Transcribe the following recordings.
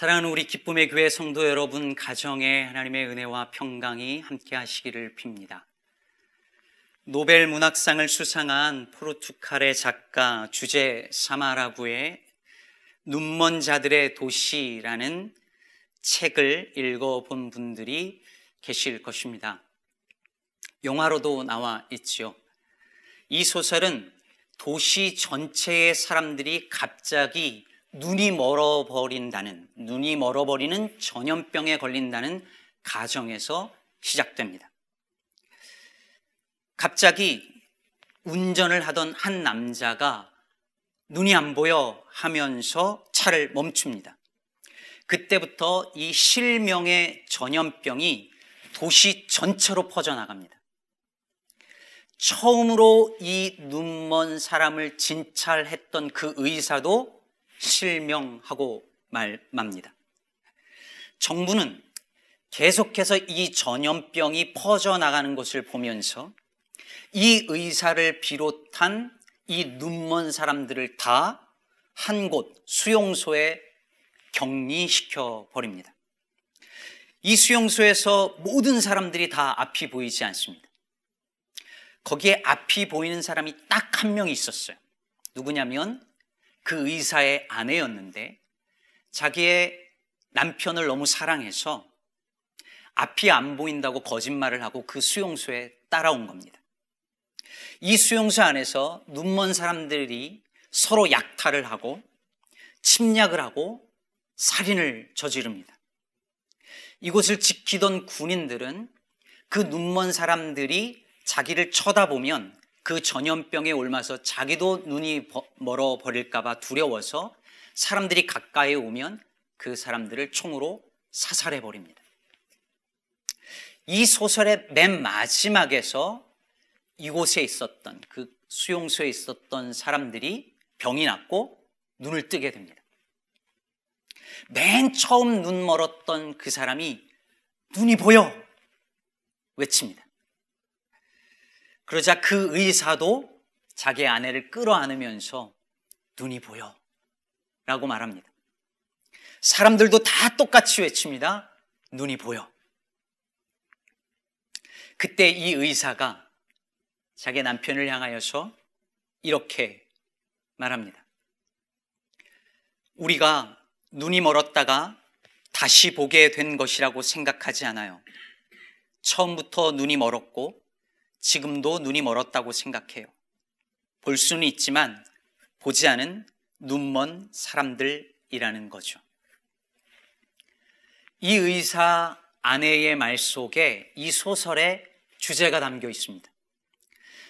사랑하는 우리 기쁨의 교회 성도 여러분, 가정에 하나님의 은혜와 평강이 함께 하시기를 빕니다. 노벨 문학상을 수상한 포르투갈의 작가 주제 사마라구의 눈먼 자들의 도시라는 책을 읽어본 분들이 계실 것입니다. 영화로도 나와 있지요. 이 소설은 도시 전체의 사람들이 갑자기 눈이 멀어버린다는, 눈이 멀어버리는 전염병에 걸린다는 가정에서 시작됩니다. 갑자기 운전을 하던 한 남자가 눈이 안 보여 하면서 차를 멈춥니다. 그때부터 이 실명의 전염병이 도시 전체로 퍼져나갑니다. 처음으로 이 눈먼 사람을 진찰했던 그 의사도 실명하고 말, 맙니다. 정부는 계속해서 이 전염병이 퍼져나가는 것을 보면서 이 의사를 비롯한 이 눈먼 사람들을 다 한 곳 수용소에 격리시켜 버립니다. 이 수용소에서 모든 사람들이 다 앞이 보이지 않습니다. 거기에 앞이 보이는 사람이 딱 한 명이 있었어요. 누구냐면 그 의사의 아내였는데 자기의 남편을 너무 사랑해서 앞이 안 보인다고 거짓말을 하고 그 수용소에 따라온 겁니다. 이 수용소 안에서 눈먼 사람들이 서로 약탈을 하고 침략을 하고 살인을 저지릅니다. 이곳을 지키던 군인들은 그 눈먼 사람들이 자기를 쳐다보면 그 전염병에 옮아서 자기도 눈이 멀어 버릴까봐 두려워서 사람들이 가까이 오면 그 사람들을 총으로 사살해 버립니다. 이 소설의 맨 마지막에서 이곳에 있었던 그 수용소에 있었던 사람들이 병이 났고 눈을 뜨게 됩니다. 맨 처음 눈 멀었던 그 사람이 눈이 보여 외칩니다. 그러자 그 의사도 자기 아내를 끌어안으면서 눈이 보여 라고 말합니다. 사람들도 다 똑같이 외칩니다. 눈이 보여. 그때 이 의사가 자기 남편을 향하여서 이렇게 말합니다. 우리가 눈이 멀었다가 다시 보게 된 것이라고 생각하지 않아요. 처음부터 눈이 멀었고 지금도 눈이 멀었다고 생각해요. 볼 수는 있지만 보지 않은 눈먼 사람들이라는 거죠. 이 의사 아내의 말 속에 이 소설의 주제가 담겨 있습니다.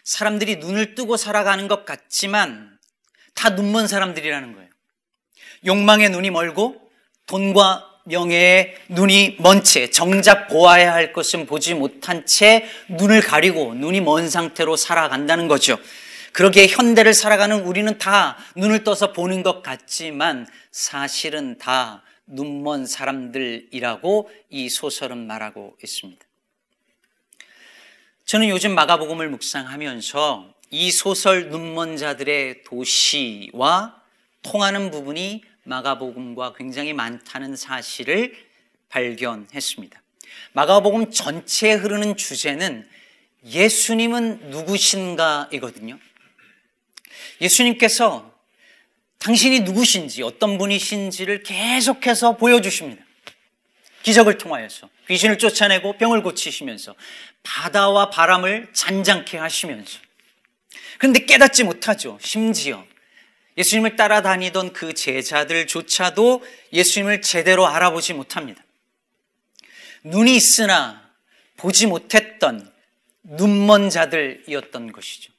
사람들이 눈을 뜨고 살아가는 것 같지만 다 눈먼 사람들이라는 거예요. 욕망의 눈이 멀고 돈과 명예의 눈이 먼 채 정작 보아야 할 것은 보지 못한 채 눈을 가리고 눈이 먼 상태로 살아간다는 거죠. 그러기에 현대를 살아가는 우리는 다 눈을 떠서 보는 것 같지만 사실은 다 눈먼 사람들이라고 이 소설은 말하고 있습니다. 저는 요즘 마가복음을 묵상하면서 이 소설 눈먼 자들의 도시와 통하는 부분이 마가복음과 굉장히 많다는 사실을 발견했습니다. 마가복음 전체에 흐르는 주제는 예수님은 누구신가이거든요. 예수님께서 당신이 누구신지 어떤 분이신지를 계속해서 보여주십니다. 기적을 통하여서 귀신을 쫓아내고 병을 고치시면서 바다와 바람을 잔잔케 하시면서 그런데 깨닫지 못하죠. 심지어 예수님을 따라다니던 그 제자들조차도 예수님을 제대로 알아보지 못합니다. 눈이 있으나 보지 못했던 눈먼 자들이었던 것이죠.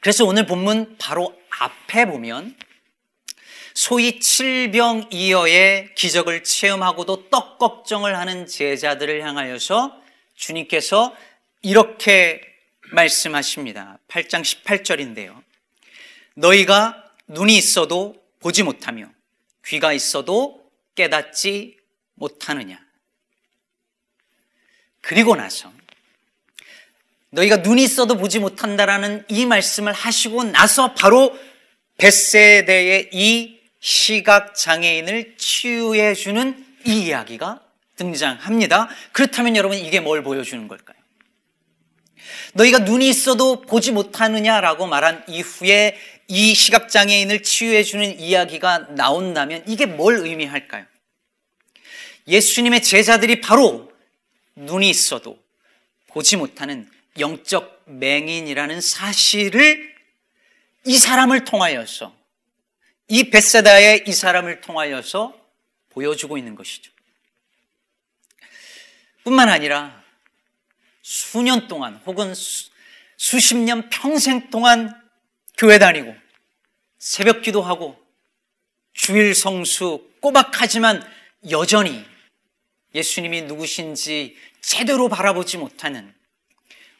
그래서 오늘 본문 바로 앞에 보면 소위 칠병이어의 기적을 체험하고도 떡 걱정을 하는 제자들을 향하여서 주님께서 이렇게 말씀하십니다. 8장 18절인데요. 너희가 눈이 있어도 보지 못하며 귀가 있어도 깨닫지 못하느냐. 그리고 나서 너희가 눈이 있어도 보지 못한다라는 이 말씀을 하시고 나서 바로 벳세대의 이 시각 장애인을 치유해 주는 이 이야기가 등장합니다. 그렇다면 여러분 이게 뭘 보여주는 걸까요? 너희가 눈이 있어도 보지 못하느냐라고 말한 이후에 이 시각장애인을 치유해주는 이야기가 나온다면 이게 뭘 의미할까요? 예수님의 제자들이 바로 눈이 있어도 보지 못하는 영적 맹인이라는 사실을 이 사람을 통하여서 이 베세다의 이 사람을 통하여서 보여주고 있는 것이죠. 뿐만 아니라 수년 동안 혹은 수, 수십 년 평생 동안 교회 다니고 새벽 기도하고 주일 성수 꼬박하지만 여전히 예수님이 누구신지 제대로 바라보지 못하는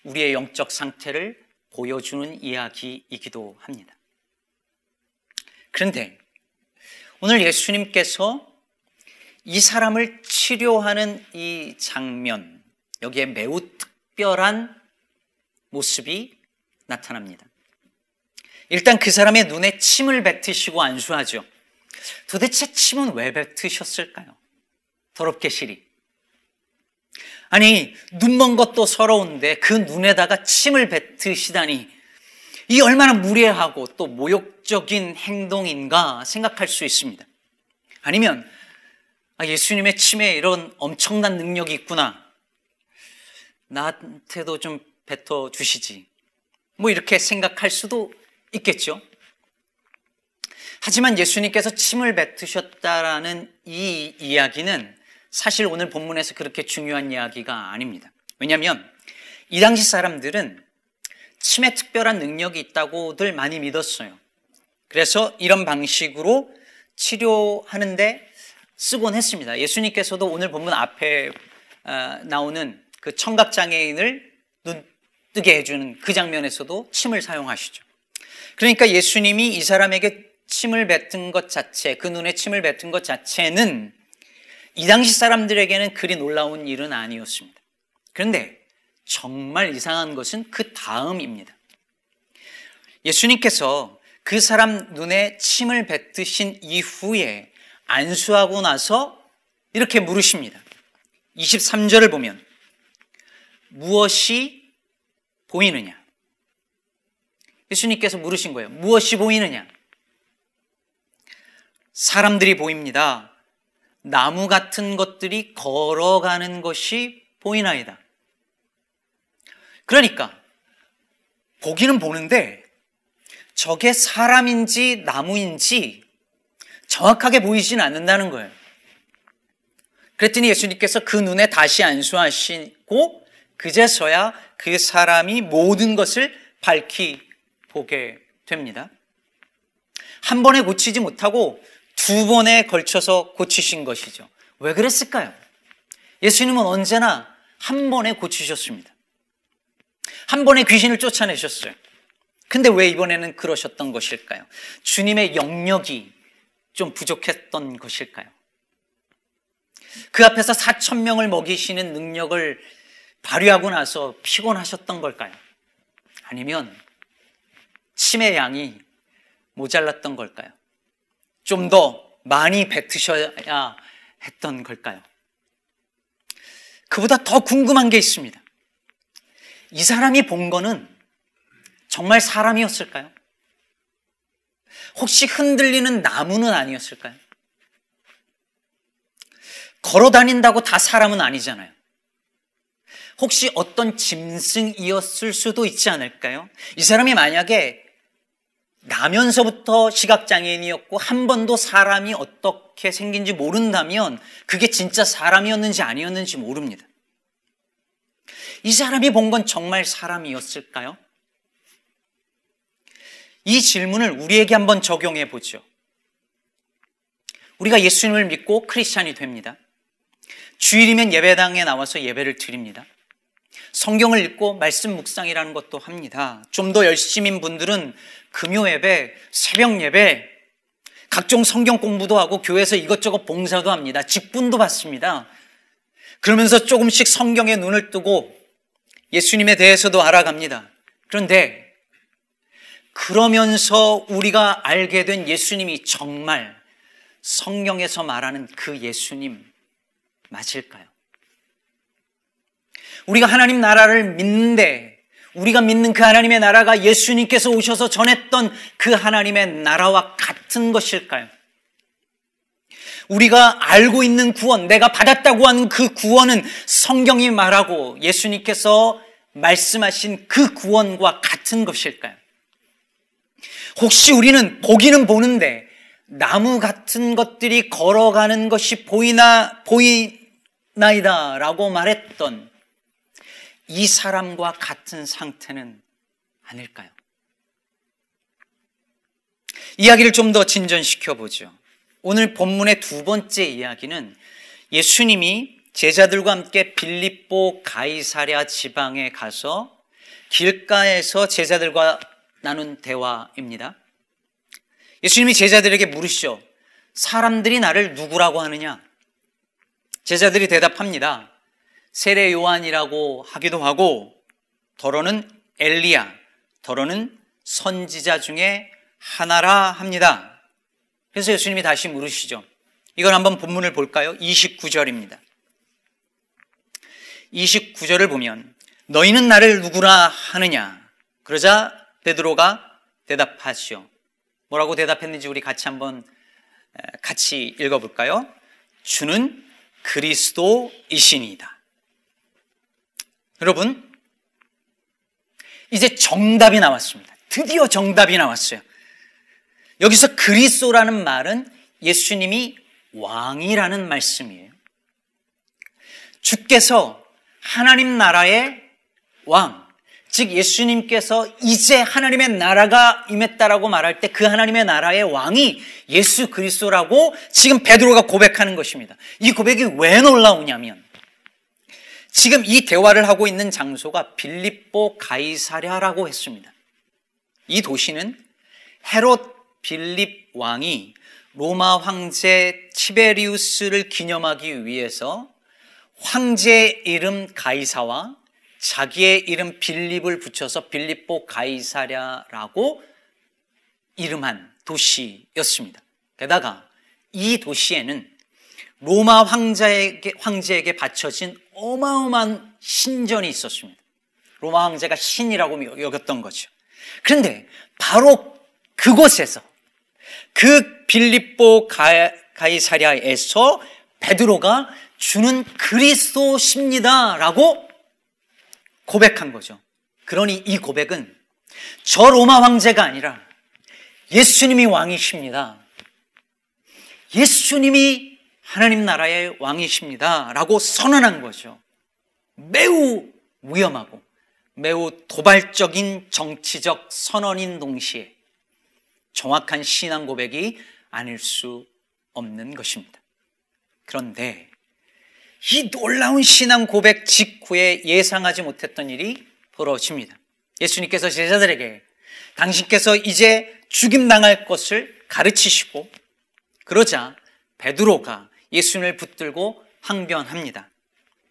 우리의 영적 상태를 보여주는 이야기이기도 합니다. 그런데 오늘 예수님께서 이 사람을 치료하는 이 장면, 여기에 매우 특별한 모습이 나타납니다. 일단 그 사람의 눈에 침을 뱉으시고 안수하죠. 도대체 침은 왜 뱉으셨을까요? 더럽게 시리. 아니, 눈 먼 것도 서러운데 그 눈에다가 침을 뱉으시다니 이 얼마나 무례하고 또 모욕적인 행동인가 생각할 수 있습니다. 아니면 아, 예수님의 침에 이런 엄청난 능력이 있구나. 나한테도 좀 뱉어 주시지. 뭐 이렇게 생각할 수도 있겠죠. 하지만 예수님께서 침을 뱉으셨다라는 이 이야기는 사실 오늘 본문에서 그렇게 중요한 이야기가 아닙니다. 왜냐하면 이 당시 사람들은 침에 특별한 능력이 있다고들 많이 믿었어요. 그래서 이런 방식으로 치료하는데 쓰곤 했습니다. 예수님께서도 오늘 본문 앞에 어, 나오는 그 청각장애인을 눈 뜨게 해주는 그 장면에서도 침을 사용하시죠. 그러니까 예수님이 이 사람에게 침을 뱉은 것 자체, 그 눈에 침을 뱉은 것 자체는 이 당시 사람들에게는 그리 놀라운 일은 아니었습니다. 그런데 정말 이상한 것은 그 다음입니다. 예수님께서 그 사람 눈에 침을 뱉으신 이후에 안수하고 나서 이렇게 물으십니다. 23절을 보면 무엇이 보이느냐? 예수님께서 물으신 거예요. 무엇이 보이느냐? 사람들이 보입니다. 나무 같은 것들이 걸어가는 것이 보이나이다. 그러니까 보기는 보는데 저게 사람인지 나무인지 정확하게 보이진 않는다는 거예요. 그랬더니 예수님께서 그 눈에 다시 안수하시고 그제서야 그 사람이 모든 것을 밝히 보게 됩니다. 한 번에 고치지 못하고 두 번에 걸쳐서 고치신 것이죠. 왜 그랬을까요? 예수님은 언제나 한 번에 고치셨습니다. 한 번에 귀신을 쫓아내셨어요. 근데 왜 이번에는 그러셨던 것일까요? 주님의 영역이 좀 부족했던 것일까요? 그 앞에서 4천 명을 먹이시는 능력을 발휘하고 나서 피곤하셨던 걸까요? 아니면 침의 양이 모자랐던 걸까요? 좀 더 많이 뱉으셔야 했던 걸까요? 그보다 더 궁금한 게 있습니다. 이 사람이 본 거는 정말 사람이었을까요? 혹시 흔들리는 나무는 아니었을까요? 걸어 다닌다고 다 사람은 아니잖아요. 혹시 어떤 짐승이었을 수도 있지 않을까요? 이 사람이 만약에 나면서부터 시각장애인이었고 한 번도 사람이 어떻게 생긴지 모른다면 그게 진짜 사람이었는지 아니었는지 모릅니다. 이 사람이 본 건 정말 사람이었을까요? 이 질문을 우리에게 한번 적용해 보죠. 우리가 예수님을 믿고 크리스찬이 됩니다. 주일이면 예배당에 나와서 예배를 드립니다. 성경을 읽고 말씀 묵상이라는 것도 합니다. 좀 더 열심인 분들은 금요 예배, 새벽 예배, 각종 성경 공부도 하고 교회에서 이것저것 봉사도 합니다. 직분도 받습니다. 그러면서 조금씩 성경에 눈을 뜨고 예수님에 대해서도 알아갑니다. 그런데 그러면서 우리가 알게 된 예수님이 정말 성경에서 말하는 그 예수님 맞을까요? 우리가 하나님 나라를 믿는데 우리가 믿는 그 하나님의 나라가 예수님께서 오셔서 전했던 그 하나님의 나라와 같은 것일까요? 우리가 알고 있는 구원, 내가 받았다고 하는 그 구원은 성경이 말하고 예수님께서 말씀하신 그 구원과 같은 것일까요? 혹시 우리는 보기는 보는데 나무 같은 것들이 걸어가는 것이 보이나, 보이나이다 라고 말했던 이 사람과 같은 상태는 아닐까요? 이야기를 좀 더 진전시켜 보죠. 오늘 본문의 두 번째 이야기는 예수님이 제자들과 함께 빌립보 가이사랴 지방에 가서 길가에서 제자들과 나눈 대화입니다. 예수님이 제자들에게 물으시죠. 사람들이 나를 누구라고 하느냐? 제자들이 대답합니다. 세례 요한이라고 하기도 하고, 더러는 엘리야, 더러는 선지자 중에 하나라 합니다. 그래서 예수님이 다시 물으시죠. 이걸 한번 본문을 볼까요? 29절입니다. 29절을 보면 너희는 나를 누구라 하느냐? 그러자 베드로가 대답하시오. 뭐라고 대답했는지 우리 같이 한번 같이 읽어볼까요? 주는 그리스도이시니이다. 여러분, 이제 정답이 나왔습니다. 드디어 정답이 나왔어요. 여기서 그리스도라는 말은 예수님이 왕이라는 말씀이에요. 주께서 하나님 나라의 왕, 즉 예수님께서 이제 하나님의 나라가 임했다라고 말할 때 그 하나님의 나라의 왕이 예수 그리스도라고 지금 베드로가 고백하는 것입니다. 이 고백이 왜 놀라우냐면 지금 이 대화를 하고 있는 장소가 빌립보 가이사랴라고 했습니다. 이 도시는 헤롯 빌립 왕이 로마 황제 티베리우스를 기념하기 위해서 황제의 이름 가이사와 자기의 이름 빌립을 붙여서 빌립보 가이사랴라고 이름한 도시였습니다. 게다가 이 도시에는 로마 황제에게, 황제에게 바쳐진 어마어마한 신전이 있었습니다. 로마 황제가 신이라고 여겼던 거죠. 그런데 바로 그곳에서 그 빌립보 가이사랴에서 베드로가 주는 그리스도십니다라고 고백한 거죠. 그러니 이 고백은 저 로마 황제가 아니라 예수님이 왕이십니다. 예수님이 하나님 나라의 왕이십니다. 라고 선언한 거죠. 매우 위험하고 매우 도발적인 정치적 선언인 동시에 정확한 신앙 고백이 아닐 수 없는 것입니다. 그런데 이 놀라운 신앙 고백 직후에 예상하지 못했던 일이 벌어집니다. 예수님께서 제자들에게 당신께서 이제 죽임당할 것을 가르치시고 그러자 베드로가 예수님을 붙들고 항변합니다.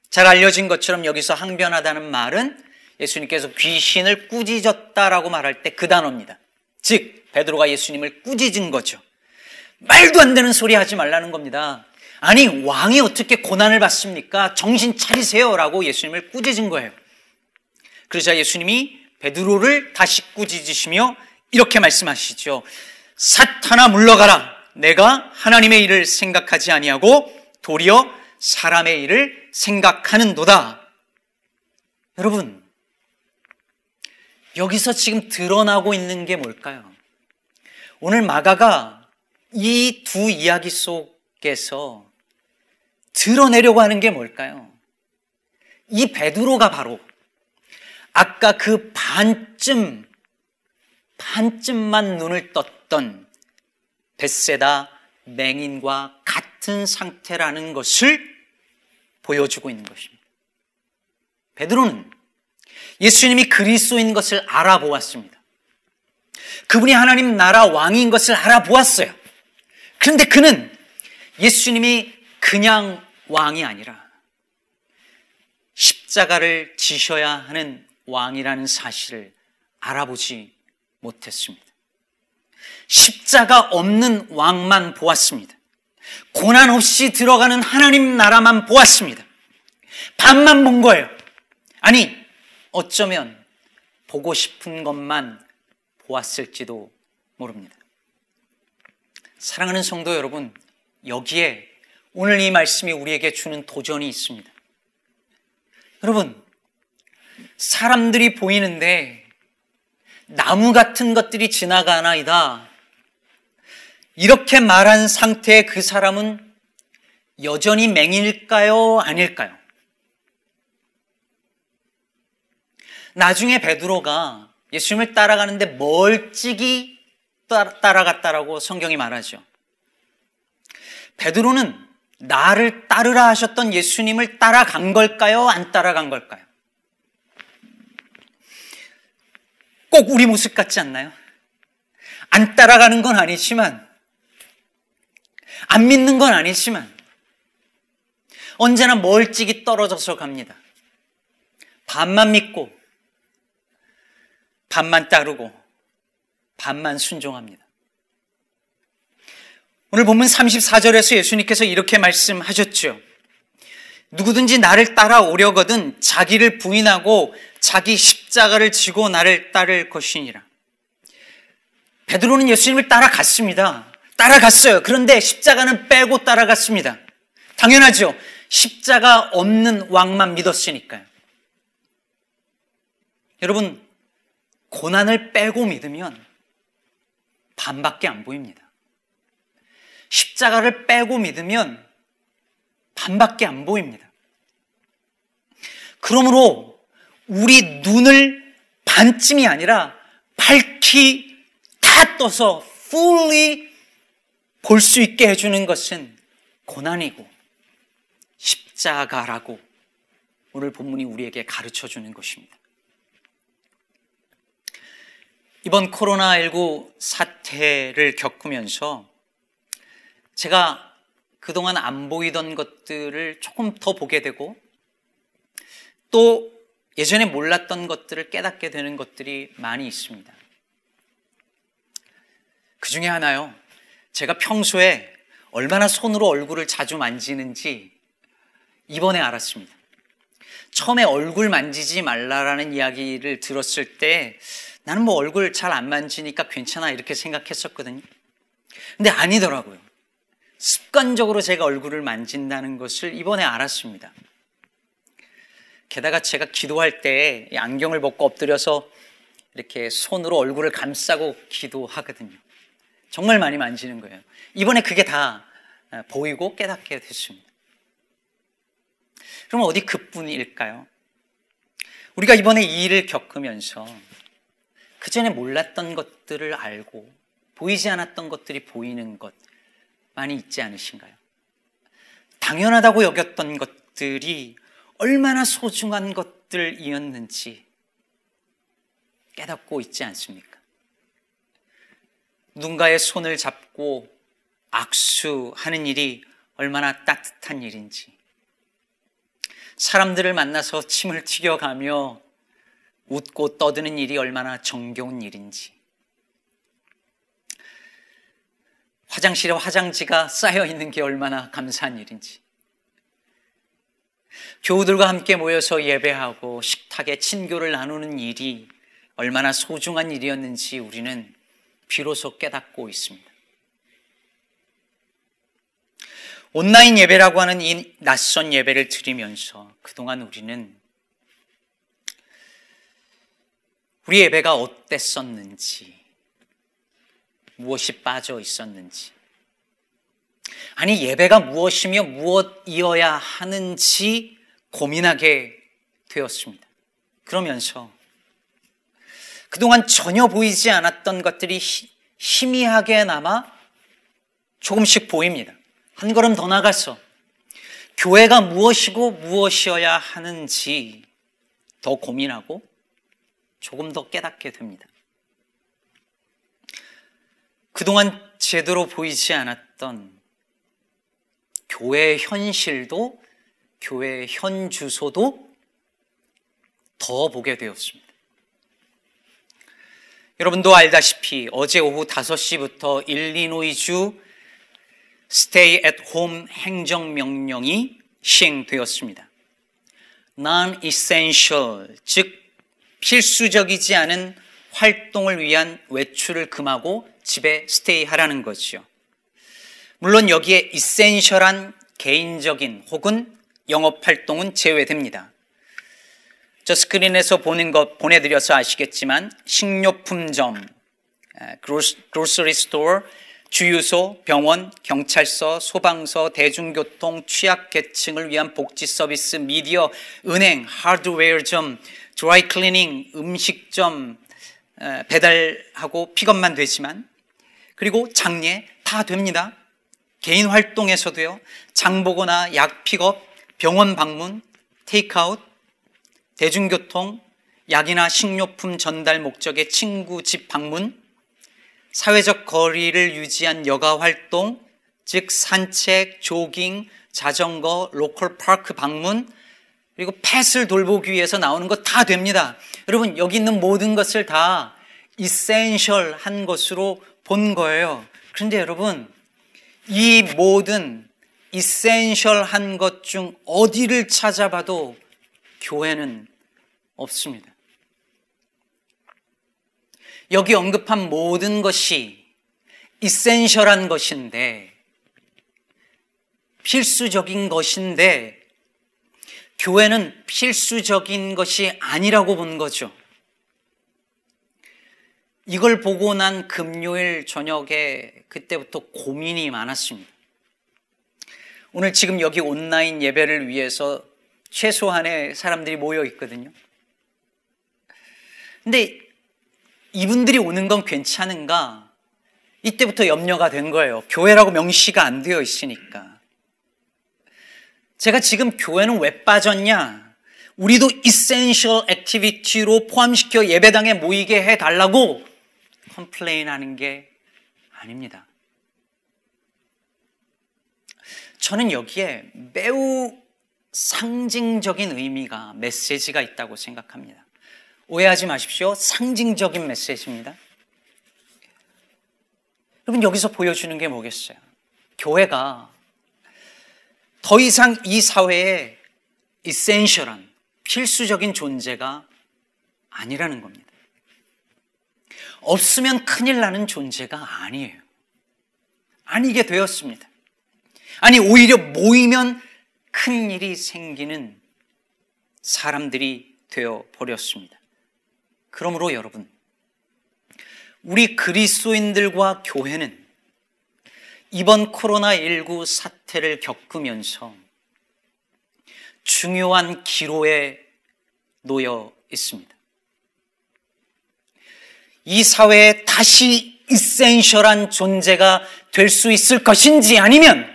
잘 알려진 것처럼 여기서 항변하다는 말은 예수님께서 귀신을 꾸짖었다라고 말할 때 그 단어입니다. 즉 베드로가 예수님을 꾸짖은 거죠. 말도 안 되는 소리 하지 말라는 겁니다. 아니, 왕이 어떻게 고난을 받습니까? 정신 차리세요라고 예수님을 꾸짖은 거예요. 그러자 예수님이 베드로를 다시 꾸짖으시며 이렇게 말씀하시죠. 사탄아 물러가라. 내가 하나님의 일을 생각하지 아니하고 도리어 사람의 일을 생각하는도다. 여러분, 여기서 지금 드러나고 있는 게 뭘까요? 오늘 마가가 이 두 이야기 속에서 드러내려고 하는 게 뭘까요? 이 베드로가 바로 아까 그 반쯤 반쯤만 눈을 떴던 벳세다 맹인과 같은 상태라는 것을 보여주고 있는 것입니다. 베드로는 예수님이 그리스도인 것을 알아보았습니다. 그분이 하나님 나라 왕인 것을 알아보았어요. 그런데 그는 예수님이 그냥 왕이 아니라 십자가를 지셔야 하는 왕이라는 사실을 알아보지 못했습니다. 십자가 없는 왕만 보았습니다. 고난 없이 들어가는 하나님 나라만 보았습니다. 반만 본 거예요. 아니, 어쩌면 보고 싶은 것만 보았을지도 모릅니다. 사랑하는 성도 여러분, 여기에 오늘 이 말씀이 우리에게 주는 도전이 있습니다. 여러분, 사람들이 보이는데 나무 같은 것들이 지나가나이다. 이렇게 말한 상태의 그 사람은 여전히 맹일까요? 아닐까요? 나중에 베드로가 예수님을 따라가는데 멀찍이 따라갔다라고 성경이 말하죠. 베드로는 나를 따르라 하셨던 예수님을 따라간 걸까요? 안 따라간 걸까요? 꼭 우리 모습 같지 않나요? 안 따라가는 건 아니지만, 안 믿는 건 아니지만, 언제나 멀찍이 떨어져서 갑니다. 반만 믿고, 반만 따르고, 반만 순종합니다. 오늘 본문 34절에서 예수님께서 이렇게 말씀하셨죠. 누구든지 나를 따라오려거든 자기를 부인하고 자기 십자가를 지고 나를 따를 것이니라. 베드로는 예수님을 따라갔습니다. 따라갔어요. 그런데 십자가는 빼고 따라갔습니다. 당연하죠. 십자가 없는 왕만 믿었으니까요. 여러분, 고난을 빼고 믿으면 반밖에 안 보입니다. 십자가를 빼고 믿으면 반밖에 안 보입니다. 그러므로 우리 눈을 반쯤이 아니라 밝히 다 떠서 fully 볼 수 있게 해주는 것은 고난이고 십자가라고 오늘 본문이 우리에게 가르쳐 주는 것입니다. 이번 코로나19 사태를 겪으면서 제가 그동안 안 보이던 것들을 조금 더 보게 되고 또 예전에 몰랐던 것들을 깨닫게 되는 것들이 많이 있습니다. 그 중에 하나요. 제가 평소에 얼마나 손으로 얼굴을 자주 만지는지 이번에 알았습니다. 처음에 얼굴 만지지 말라라는 이야기를 들었을 때 나는 뭐 얼굴 잘 안 만지니까 괜찮아 이렇게 생각했었거든요. 근데 아니더라고요. 습관적으로 제가 얼굴을 만진다는 것을 이번에 알았습니다. 게다가 제가 기도할 때 안경을 벗고 엎드려서 이렇게 손으로 얼굴을 감싸고 기도하거든요. 정말 많이 만지는 거예요. 이번에 그게 다 보이고 깨닫게 됐습니다. 그럼 어디 그뿐일까요? 우리가 이번에 이 일을 겪으면서 그 전에 몰랐던 것들을 알고 보이지 않았던 것들이 보이는 것 많이 있지 않으신가요? 당연하다고 여겼던 것들이 얼마나 소중한 것들이었는지 깨닫고 있지 않습니까? 누군가의 손을 잡고 악수하는 일이 얼마나 따뜻한 일인지, 사람들을 만나서 침을 튀겨가며 웃고 떠드는 일이 얼마나 정겨운 일인지, 화장실에 화장지가 쌓여 있는 게 얼마나 감사한 일인지. 교우들과 함께 모여서 예배하고 식탁에 친교를 나누는 일이 얼마나 소중한 일이었는지 우리는 비로소 깨닫고 있습니다. 온라인 예배라고 하는 이 낯선 예배를 드리면서 그동안 우리는 우리 예배가 어땠었는지, 무엇이 빠져 있었는지, 아니, 예배가 무엇이며 무엇이어야 하는지 고민하게 되었습니다. 그러면서 그동안 전혀 보이지 않았던 것들이 희미하게나마 조금씩 보입니다. 한 걸음 더 나가서 교회가 무엇이고 무엇이어야 하는지 더 고민하고 조금 더 깨닫게 됩니다. 그동안 제대로 보이지 않았던 교회 현실도 교회 현 주소도 더 보게 되었습니다. 여러분도 알다시피 어제 오후 5시부터 일리노이주 Stay at Home 행정명령이 시행되었습니다. Non-essential, 즉 필수적이지 않은 활동을 위한 외출을 금하고 집에 스테이하라는 거죠. 물론 여기에 essential한 개인적인 혹은 영업 활동은 제외됩니다. 저 스크린에서 보는 것 보내드려서 아시겠지만 식료품점, store, 주유소, 병원, 경찰서, 소방서, 대중교통, 취약계층을 위한 복지 서비스, 미디어, 은행, 하드웨어점, 드라이클리닝, 음식점, 배달하고 픽업만 되지만 그리고 장례 다 됩니다. 개인 활동에서도요. 장 보거나 약 픽업, 병원 방문, 테이크아웃, 대중교통, 약이나 식료품 전달 목적의 친구 집 방문, 사회적 거리를 유지한 여가 활동, 즉 산책, 조깅, 자전거, local park 방문, 그리고 pet을 돌보기 위해서 나오는 것 다 됩니다. 여러분, 여기 있는 모든 것을 다 이센셜 한 것으로 본 거예요. 그런데 여러분, 이 모든 이센셜 한것 중 어디를 찾아봐도 교회는 없습니다. 여기 언급한 모든 것이 이센셜한 것인데, 필수적인 것인데, 교회는 필수적인 것이 아니라고 본 거죠. 이걸 보고 난 금요일 저녁에 그때부터 고민이 많았습니다. 오늘 지금 여기 온라인 예배를 위해서 최소한의 사람들이 모여 있거든요. 근데 이분들이 오는 건 괜찮은가? 이때부터 염려가 된 거예요. 교회라고 명시가 안 되어 있으니까. 제가 지금 교회는 왜 빠졌냐? 우리도 essential activity로 포함시켜 예배당에 모이게 해달라고 complain 하는 게 아닙니다. 저는 여기에 매우 상징적인 의미가, 메시지가 있다고 생각합니다. 오해하지 마십시오. 상징적인 메시지입니다. 여러분, 여기서 보여주는 게 뭐겠어요? 교회가 더 이상 이 사회에 이센셜한 필수적인 존재가 아니라는 겁니다. 없으면 큰일 나는 존재가 아니에요. 아니게 되었습니다. 아니, 오히려 모이면 큰 일이 생기는 사람들이 되어 버렸습니다. 그러므로 여러분, 우리 그리스도인들과 교회는 이번 코로나19 사태를 겪으면서 중요한 기로에 놓여 있습니다. 이 사회에 다시 이센셜한 존재가 될 수 있을 것인지 아니면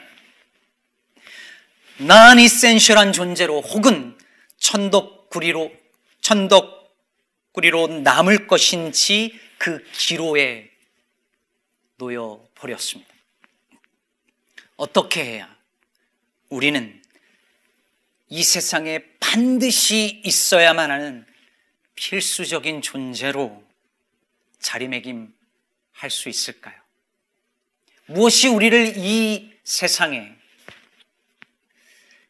난 이센셜한 존재로 혹은 천덕구리로 천덕 구리로 남을 것인지 그 기로에 놓여 버렸습니다. 어떻게 해야 우리는 이 세상에 반드시 있어야만 하는 필수적인 존재로 자리매김할 수 있을까요? 무엇이 우리를 이 세상에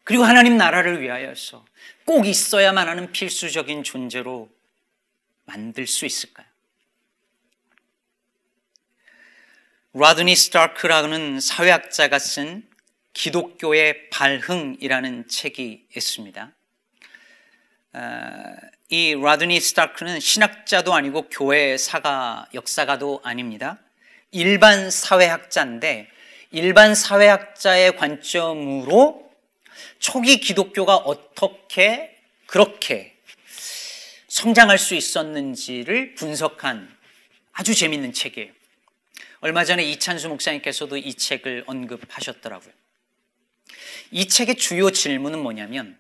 그리고 하나님 나라를 위하여서 꼭 있어야만 하는 필수적인 존재로 만들 수 있을까요? 라드니 스타크라는 사회학자가 쓴 기독교의 발흥이라는 책이 있습니다. 아, 이 라드니 스타크는 신학자도 아니고 교회 사가 역사가도 아닙니다. 일반 사회학자인데 일반 사회학자의 관점으로 초기 기독교가 어떻게 그렇게 성장할 수 있었는지를 분석한 아주 재밌는 책이에요. 얼마 전에 이찬수 목사님께서도 이 책을 언급하셨더라고요. 이 책의 주요 질문은 뭐냐면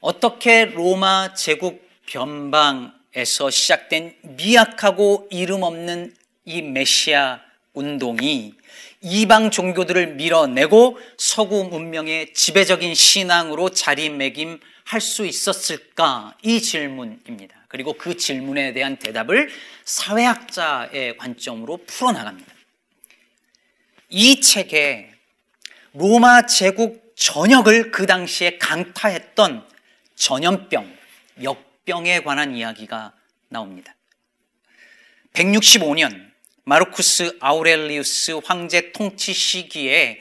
어떻게 로마 제국 변방에서 시작된 미약하고 이름 없는 이 메시아 운동이 이방 종교들을 밀어내고 서구 문명의 지배적인 신앙으로 자리매김 할 수 있었을까? 이 질문입니다. 그리고 그 질문에 대한 대답을 사회학자의 관점으로 풀어나갑니다. 이 책에 로마 제국 전역을 그 당시에 강타했던 전염병, 역병에 관한 이야기가 나옵니다. 165년 마르쿠스 아우렐리우스 황제 통치 시기에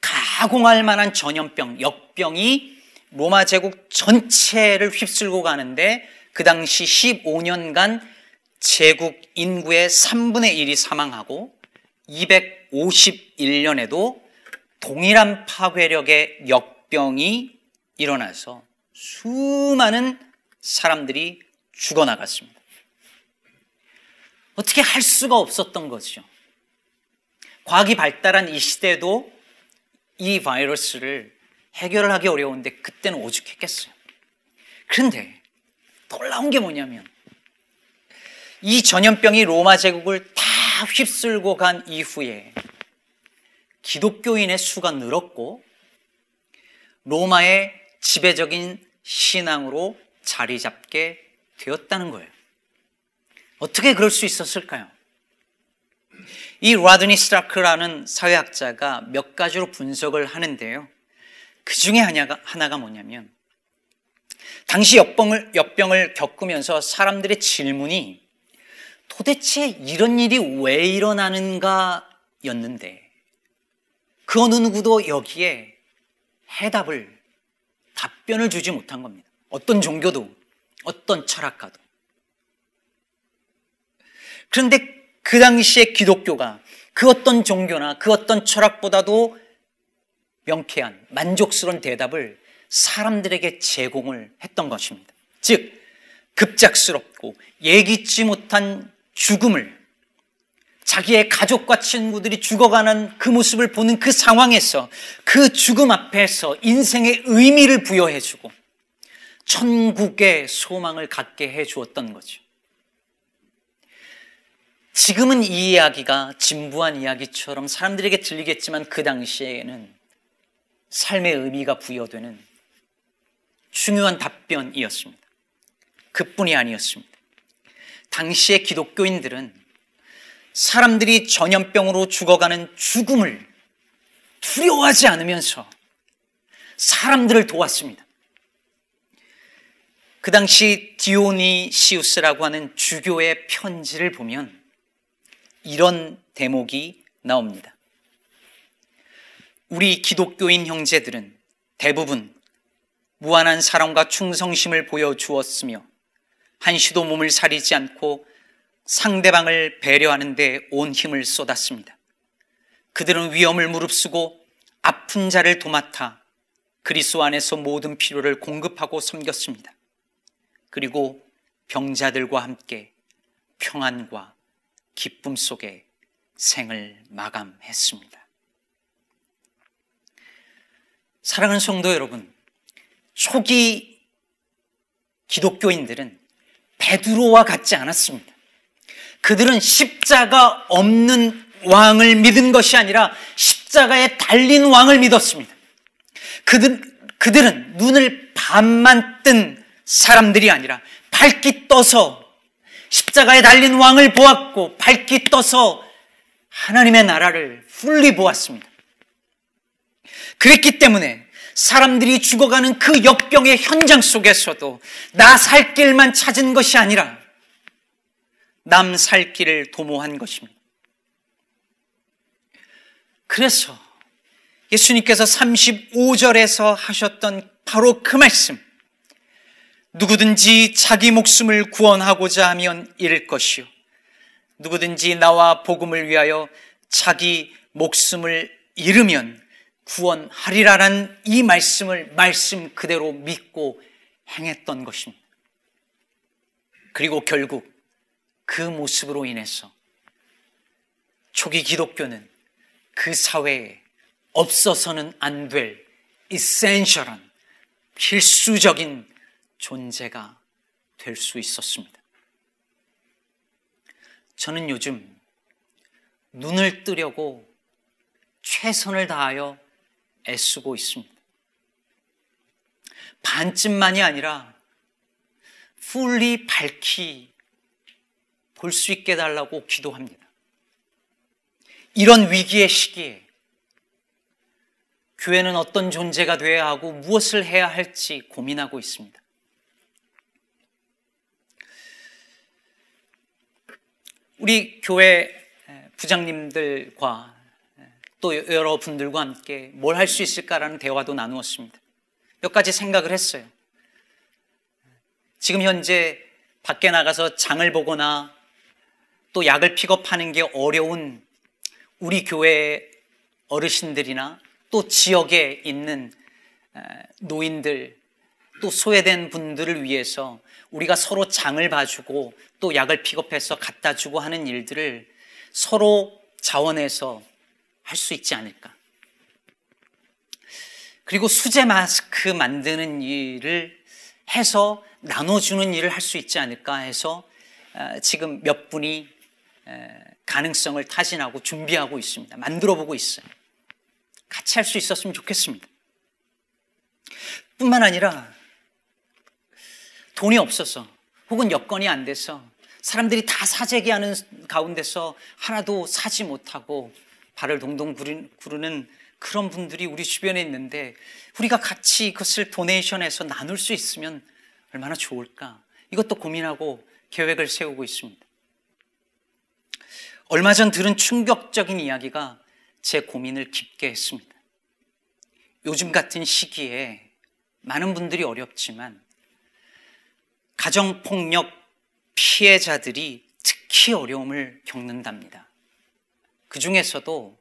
가공할 만한 전염병, 역병이 로마 제국 전체를 휩쓸고 가는데 그 당시 15년간 제국 인구의 3분의 1이 사망하고 251년에도 동일한 파괴력의 역병이 일어나서 수많은 사람들이 죽어나갔습니다. 어떻게 할 수가 없었던 거죠. 과학이 발달한 이 시대도 이 바이러스를 해결을 하기 어려운데 그때는 오죽했겠어요. 그런데 놀라운 게 뭐냐면 이 전염병이 로마 제국을 다 휩쓸고 간 이후에 기독교인의 수가 늘었고 로마의 지배적인 신앙으로 자리 잡게 되었다는 거예요. 어떻게 그럴 수 있었을까요? 이 라드니 스트라크라는 사회학자가 몇 가지로 분석을 하는데요. 그 중에 하나가, 하나가 뭐냐면, 당시 역병을, 역병을 겪으면서 사람들의 질문이 도대체 이런 일이 왜 일어나는가 였는데, 그 어느 누구도 여기에 해답을, 답변을 주지 못한 겁니다. 어떤 종교도, 어떤 철학가도. 그런데 그 당시에 기독교가 그 어떤 종교나 그 어떤 철학보다도 명쾌한 만족스러운 대답을 사람들에게 제공을 했던 것입니다. 즉, 급작스럽고 예기치 못한 죽음을 자기의 가족과 친구들이 죽어가는 그 모습을 보는 그 상황에서 그 죽음 앞에서 인생의 의미를 부여해주고 천국의 소망을 갖게 해주었던 거죠. 지금은 이 이야기가 진부한 이야기처럼 사람들에게 들리겠지만 그 당시에는 삶의 의미가 부여되는 중요한 답변이었습니다. 그뿐이 아니었습니다. 당시의 기독교인들은 사람들이 전염병으로 죽어가는 죽음을 두려워하지 않으면서 사람들을 도왔습니다. 그 당시 디오니시우스라고 하는 주교의 편지를 보면 이런 대목이 나옵니다. 우리 기독교인 형제들은 대부분 무한한 사랑과 충성심을 보여주었으며 한시도 몸을 사리지 않고 상대방을 배려하는 데 온 힘을 쏟았습니다. 그들은 위험을 무릅쓰고 아픈 자를 도맡아 그리스도 안에서 모든 필요를 공급하고 섬겼습니다. 그리고 병자들과 함께 평안과 기쁨 속에 생을 마감했습니다. 사랑하는 성도 여러분, 초기 기독교인들은 베드로와 같지 않았습니다. 그들은 십자가 없는 왕을 믿은 것이 아니라 십자가에 달린 왕을 믿었습니다. 그들, 그들은 눈을 반만 뜬 사람들이 아니라 밝기 떠서 십자가에 달린 왕을 보았고 밝기 떠서 하나님의 나라를 fully 보았습니다. 그랬기 때문에 사람들이 죽어가는 그 역병의 현장 속에서도 나 살 길만 찾은 것이 아니라 남 살 길을 도모한 것입니다. 그래서 예수님께서 35절에서 하셨던 바로 그 말씀, 누구든지 자기 목숨을 구원하고자 하면 잃을 것이요. 누구든지 나와 복음을 위하여 자기 목숨을 잃으면 구원하리라는 이 말씀을 말씀 그대로 믿고 행했던 것입니다. 그리고 결국 그 모습으로 인해서 초기 기독교는 그 사회에 없어서는 안 될 이센셜한 필수적인 존재가 될 수 있었습니다. 저는 요즘 눈을 뜨려고 최선을 다하여 애쓰고 있습니다. 반쯤만이 아니라 풀리 밝히 볼 수 있게 달라고 기도합니다. 이런 위기의 시기에 교회는 어떤 존재가 되어야 하고 무엇을 해야 할지 고민하고 있습니다. 우리 교회 부장님들과 또 여러분들과 함께 뭘 할 수 있을까라는 대화도 나누었습니다. 몇 가지 생각을 했어요. 지금 현재 밖에 나가서 장을 보거나 또 약을 픽업하는 게 어려운 우리 교회 어르신들이나 또 지역에 있는 노인들 또 소외된 분들을 위해서 우리가 서로 장을 봐주고 또 약을 픽업해서 갖다 주고 하는 일들을 서로 자원해서 할 수 있지 않을까. 그리고 수제 마스크 만드는 일을 해서 나눠주는 일을 할 수 있지 않을까 해서 지금 몇 분이 가능성을 타진하고 준비하고 있습니다. 만들어 보고 있어요. 같이 할 수 있었으면 좋겠습니다. 뿐만 아니라 돈이 없어서 혹은 여건이 안 돼서 사람들이 다 사재기 하는 가운데서 하나도 사지 못하고 발을 동동 구르는 그런 분들이 우리 주변에 있는데 우리가 같이 그것을 도네이션해서 나눌 수 있으면 얼마나 좋을까? 이것도 고민하고 계획을 세우고 있습니다. 얼마 전 들은 충격적인 이야기가 제 고민을 깊게 했습니다. 요즘 같은 시기에 많은 분들이 어렵지만 가정폭력 피해자들이 특히 어려움을 겪는답니다. 그 중에서도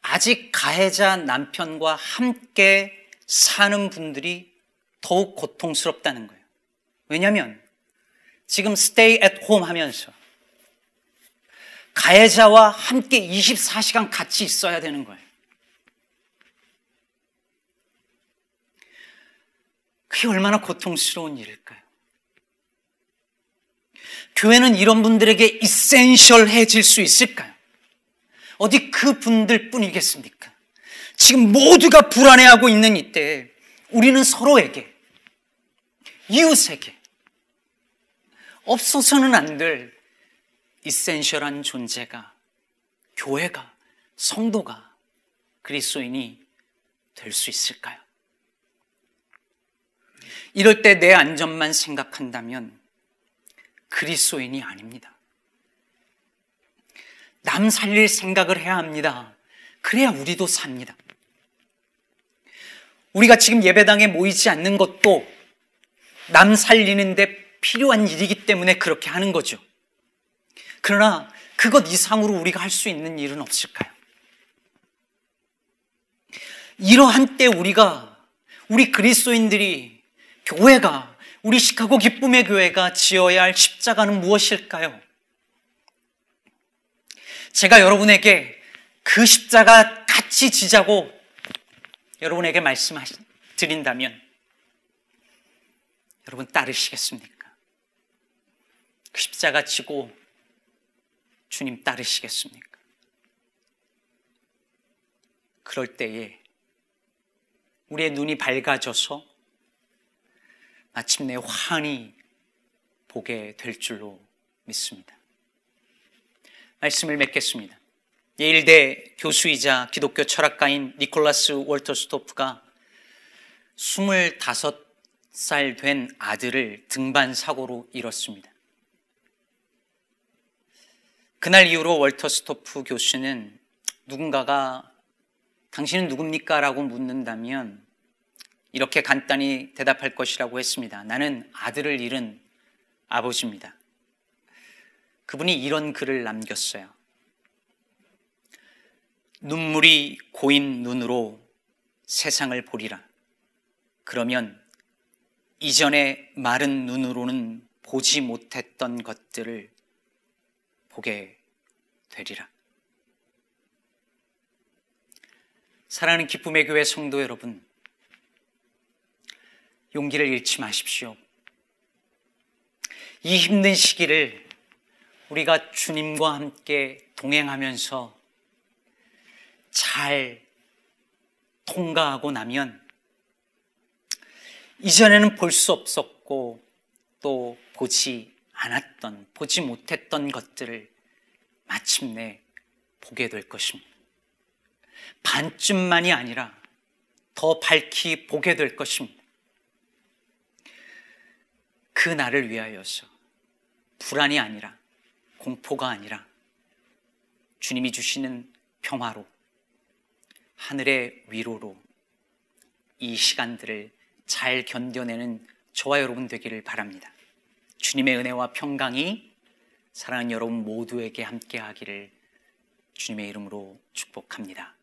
아직 가해자 남편과 함께 사는 분들이 더욱 고통스럽다는 거예요. 왜냐하면 지금 stay at home 하면서 가해자와 함께 24시간 같이 있어야 되는 거예요. 그게 얼마나 고통스러운 일일까요? 교회는 이런 분들에게 이센셜해질 수 있을까요? 어디 그 분들 뿐이겠습니까? 지금 모두가 불안해하고 있는 이때 우리는 서로에게, 이웃에게 없어서는 안 될 이센셜한 존재가 교회가 성도가 그리스도인이 될 수 있을까요? 이럴 때 내 안전만 생각한다면 그리스도인이 아닙니다. 남 살릴 생각을 해야 합니다. 그래야 우리도 삽니다. 우리가 지금 예배당에 모이지 않는 것도 남 살리는데 필요한 일이기 때문에 그렇게 하는 거죠. 그러나 그것 이상으로 우리가 할 수 있는 일은 없을까요? 이러한 때 우리가 우리 그리스도인들이 교회가 우리 시카고 기쁨의 교회가 지어야 할 십자가는 무엇일까요? 제가 여러분에게 그 십자가 같이 지자고 여러분에게 말씀드린다면 여러분 따르시겠습니까? 그 십자가 지고 주님 따르시겠습니까? 그럴 때에 우리의 눈이 밝아져서 마침내 환히 보게 될 줄로 믿습니다. 말씀을 맺겠습니다. 예일대 교수이자 기독교 철학가인 니콜라스 월터스토프가 25살 된 아들을 등반 사고로 잃었습니다. 그날 이후로 월터스토프 교수는 누군가가 당신은 누굽니까? 라고 묻는다면 이렇게 간단히 대답할 것이라고 했습니다. 나는 아들을 잃은 아버지입니다. 그분이 이런 글을 남겼어요. 눈물이 고인 눈으로 세상을 보리라. 그러면 이전에 마른 눈으로는 보지 못했던 것들을 보게 되리라. 사랑하는 기쁨의 교회 성도 여러분, 용기를 잃지 마십시오. 이 힘든 시기를 우리가 주님과 함께 동행하면서 잘 통과하고 나면 이전에는 볼 수 없었고 또 보지 않았던, 보지 못했던 것들을 마침내 보게 될 것입니다. 반쯤만이 아니라 더 밝히 보게 될 것입니다. 그 날을 위하여서 불안이 아니라 공포가 아니라 주님이 주시는 평화로 하늘의 위로로 이 시간들을 잘 견뎌내는 저와 여러분 되기를 바랍니다. 주님의 은혜와 평강이 사랑하는 여러분 모두에게 함께 하기를 주님의 이름으로 축복합니다.